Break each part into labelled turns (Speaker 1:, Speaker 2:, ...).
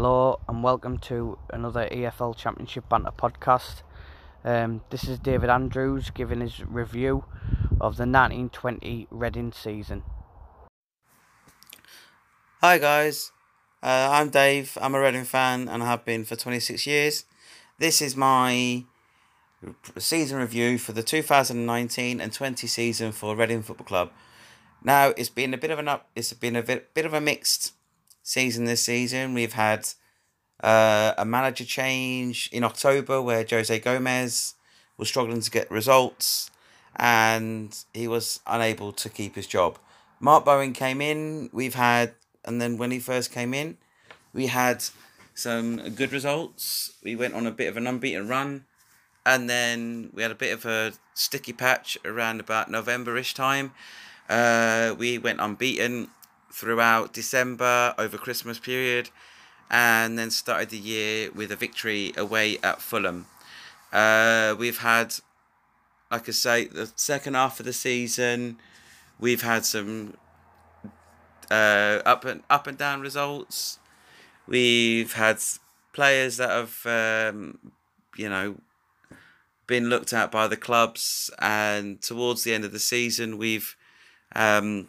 Speaker 1: Hello and welcome to another EFL Championship Banter podcast. Um, this is David Andrews giving his review of the 1920 Reading season.
Speaker 2: Hi guys, uh, I'm Dave. I'm a Reading fan and I have been for 26 years. This is my season review for the 2019 and 20 season for Reading Football Club. Now it's been a bit of an up. It's been a bit bit of a mixed season this season. We've had uh, a manager change in October where Jose Gomes was struggling to get results and he was unable to keep his job. Mark Bowen came in. We've had, and then when he first came in, we had some good results. We went on a bit of an unbeaten run, and then we had a bit of a sticky patch around about November-ish time. Uh, we went unbeaten throughout December over Christmas period, and then started the year with a victory away at Fulham. Uh, we've had, like I say, the second half of the season, we've had some uh, up and up and down results. We've had players that have, um, you know, been looked at by the clubs, and towards the end of the season, we've um,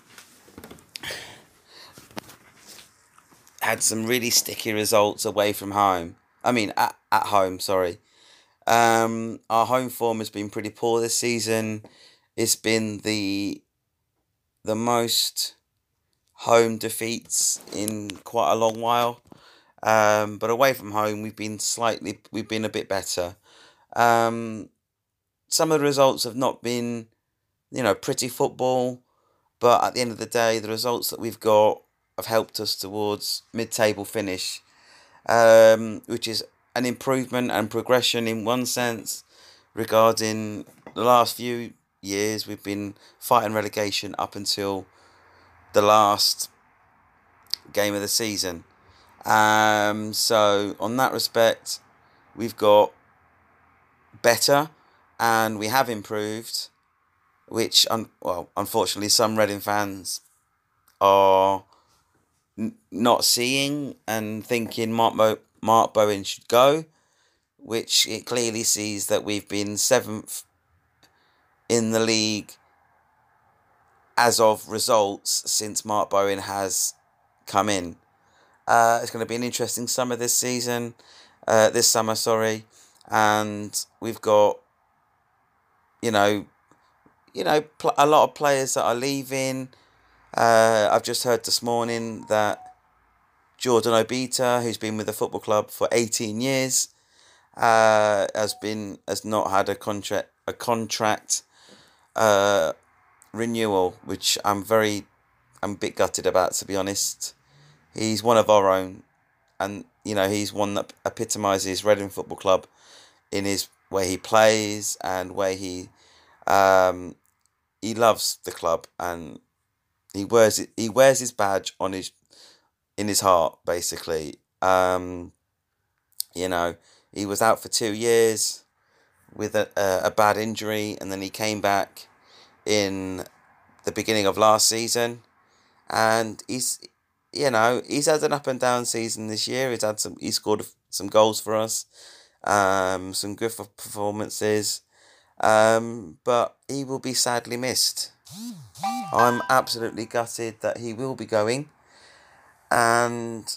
Speaker 2: had some really sticky results away from home. I mean, at, at home, sorry. Um, our home form has been pretty poor this season. It's been the the most home defeats in quite a long while. Um, but away from home, we've been slightly, we've been a bit better. Um, some of the results have not been, you know, pretty football, but at the end of the day, the results that we've got have helped us towards mid-table finish, um, which is an improvement and progression in one sense regarding the last few years. We've been fighting relegation up until the last game of the season. Um, so on that respect, we've got better and we have improved, which un- well, unfortunately, some Reading fans are not seeing and thinking Mark, Mo- Mark Bowen should go, which it clearly sees that we've been seventh in the league as of results since Mark Bowen has come in. Uh, it's going to be an interesting summer this season, uh, this summer, sorry, and we've got, you know, you know, pl- a lot of players that are leaving. Uh, I've just heard this morning that Jordan Obita, who's been with the football club for 18 years, uh, has been has not had a contract a contract uh, renewal, which I'm very I'm a bit gutted about to be honest. He's one of our own, and you know he's one that epitomises Reading Football Club in his way he plays and way he um, he loves the club and he wears it. He wears his badge on his in his heart, basically. Um, you know, he was out for two years with a, a, a bad injury, and then he came back in the beginning of last season, and he's you know he's had an up and down season this year. He's had some. He scored some goals for us, um, some good performances, um, but he will be sadly missed. I'm absolutely gutted that he will be going. And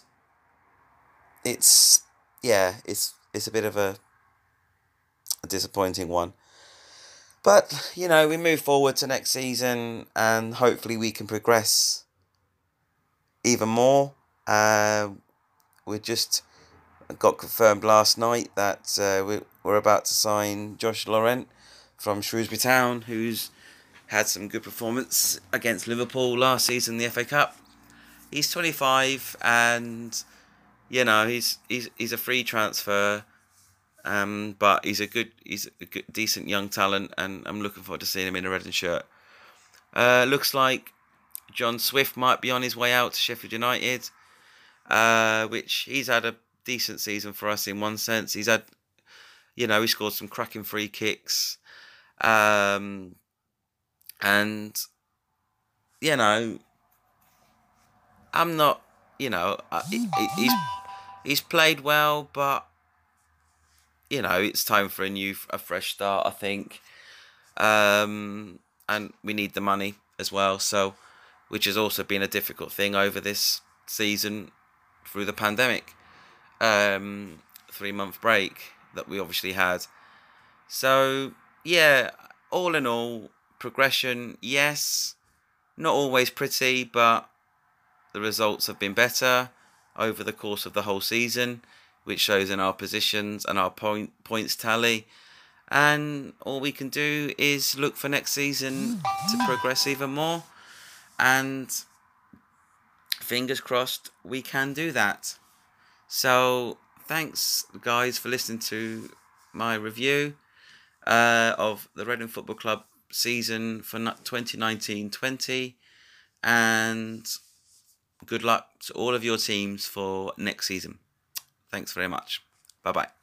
Speaker 2: it's yeah, it's it's a bit of a, a disappointing one. But, you know, we move forward to next season and hopefully we can progress even more. Uh, we just got confirmed last night that uh, we, we're about to sign Josh Laurent from Shrewsbury Town, who's had some good performance against Liverpool last season in the FA Cup. He's 25 and you know he's he's he's a free transfer, um, but he's a good he's a good, decent young talent, and I'm looking forward to seeing him in a red and shirt. Uh, looks like John Swift might be on his way out to Sheffield United, uh, which he's had a decent season for us in one sense. He's had, you know, he scored some cracking free kicks. Um, and you know, I'm not, you know, he's he's played well, but you know it's time for a new, a fresh start. I think, um, and we need the money as well. So, which has also been a difficult thing over this season through the pandemic, um, three month break that we obviously had. So yeah, all in all, progression, yes, not always pretty, but the results have been better over the course of the whole season, which shows in our positions and our point points tally. And all we can do is look for next season to progress even more. And fingers crossed we can do that. So thanks guys for listening to my review uh, of the Reading Football Club season for 2019-20 and good luck to all of your teams for next season. Thanks very much. Bye bye.